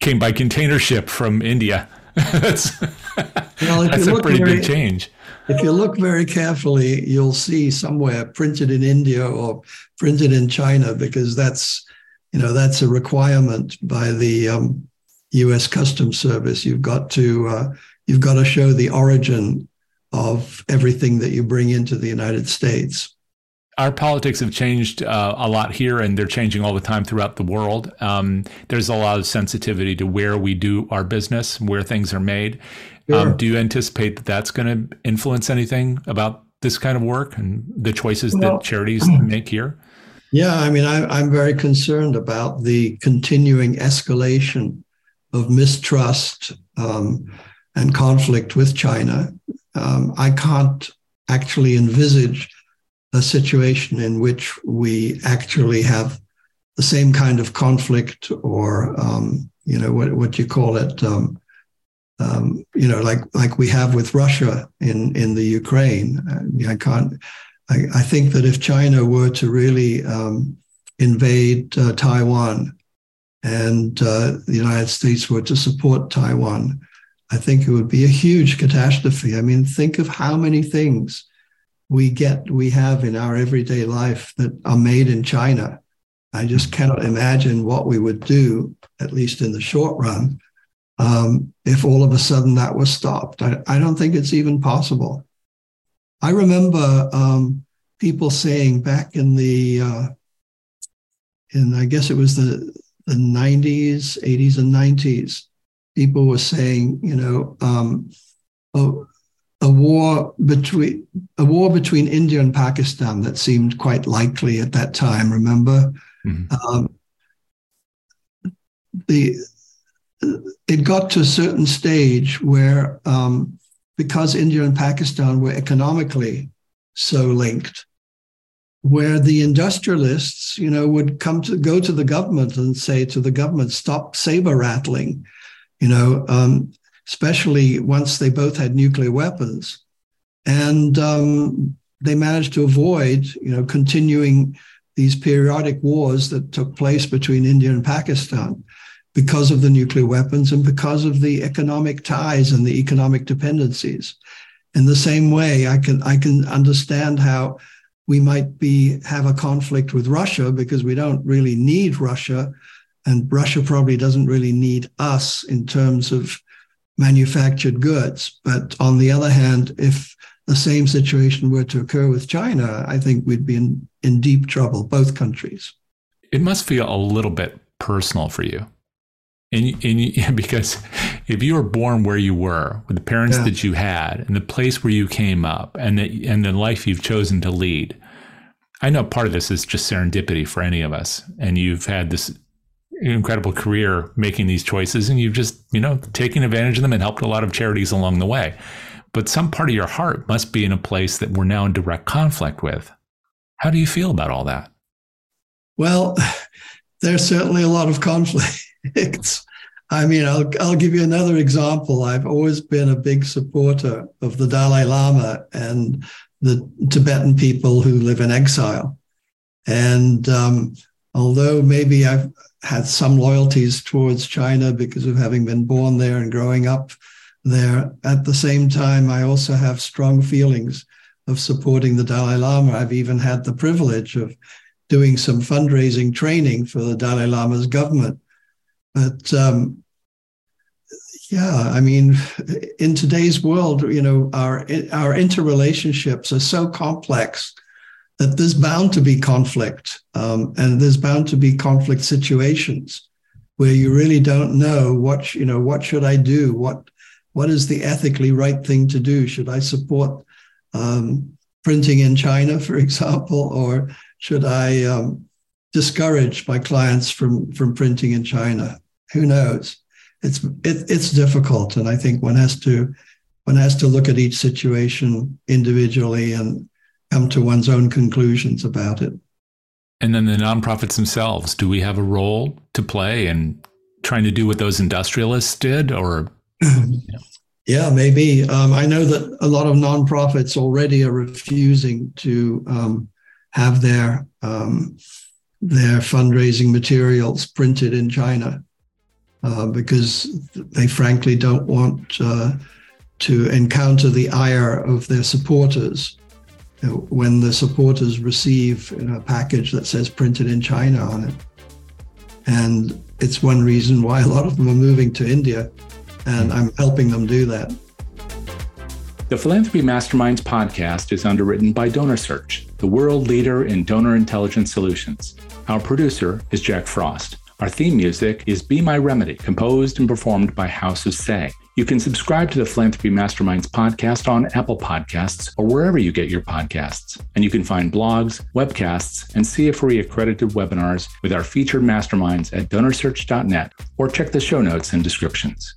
came by container ship from India. That's well, that's a pretty very, big change. If you look very carefully, you'll see somewhere printed in India or printed in China because that's you know that's a requirement by the um, U.S. Customs Service. You've got to uh, you've got to show the origin of everything that you bring into the United States. Our politics have changed uh, a lot here, and they're changing all the time throughout the world. Um, there's a lot of sensitivity to where we do our business, where things are made. Um, sure. Um, do you anticipate that that's going to influence anything about this kind of work and the choices well, that charities make here? Yeah, I mean, I, I'm very concerned about the continuing escalation of mistrust um, and conflict with China. Um, I can't actually envisage a situation in which we actually have the same kind of conflict or um, you know what what you call it um, um, you know like like we have with Russia in in the Ukraine I, can't I, I, think that if China were to really um, invade uh, Taiwan and uh, the United States were to support Taiwan, I think it would be a huge catastrophe. I mean, think of how many things we get, we have in our everyday life that are made in China. I just cannot imagine what we would do, at least in the short run, um, if all of a sudden that was stopped. I, I don't think it's even possible. I remember um, people saying back in the, uh, in I guess it was the the 90s, 80s, and 90s, people were saying, you know, um, a, a, war between a war between India and Pakistan that seemed quite likely at that time. Remember, mm-hmm. um, the it got to a certain stage where um, because India and Pakistan were economically so linked, where the industrialists, you know, would come to go to the government and say to the government, stop saber rattling, you know, um, especially once they both had nuclear weapons. And um, they managed to avoid, you know, continuing these periodic wars that took place between India and Pakistan because of the nuclear weapons and because of the economic ties and the economic dependencies. In the same way, I can I can understand how we might be have a conflict with Russia because we don't really need Russia, and Russia probably doesn't really need us in terms of manufactured goods. But on the other hand, if the same situation were to occur with China, I think we'd be in, in deep trouble, both countries. It must feel a little bit personal for you. And, and because if you were born where you were, with the parents yeah. that you had, and the place where you came up, and the and the life you've chosen to lead, I know part of this is just serendipity for any of us. And you've had this incredible career making these choices and you've just, you know, taken advantage of them and helped a lot of charities along the way. But some part of your heart must be in a place that we're now in direct conflict with. How do you feel about all that? Well, there's certainly a lot of conflicts. I mean, I'll, I'll give you another example. I've always been a big supporter of the Dalai Lama and the Tibetan people who live in exile. And um, although maybe I've had some loyalties towards China because of having been born there and growing up there, at the same time, I also have strong feelings of supporting the Dalai Lama. I've even had the privilege of doing some fundraising training for the Dalai Lama's government. But um, yeah, I mean, in today's world, you know, our our interrelationships are so complex that there's bound to be conflict, um, and there's bound to be conflict situations where you really don't know what you know. What should I do? What what is the ethically right thing to do? Should I support um, printing in China, for example, or should I um, discourage my clients from from printing in China? Who knows? It's it, it's difficult, and I think one has to one has to look at each situation individually and come to one's own conclusions about it. And then the nonprofits themselves, do we have a role to play in trying to do what those industrialists did or? Yeah, maybe. Um, I know that a lot of nonprofits already are refusing to um, have their um, their fundraising materials printed in China uh, because they frankly don't want uh, to encounter the ire of their supporters when the supporters receive a package that says printed in China on it. And it's one reason why a lot of them are moving to India, and I'm helping them do that. The Philanthropy Masterminds podcast is underwritten by DonorSearch, the world leader in donor intelligence solutions. Our producer is Jack Frost. Our theme music is Be My Remedy, composed and performed by House of Say. You can subscribe to the Philanthropy Masterminds podcast on Apple Podcasts or wherever you get your podcasts. And you can find blogs, webcasts, and CFRE accredited webinars with our featured masterminds at donorsearch.net or check the show notes and descriptions.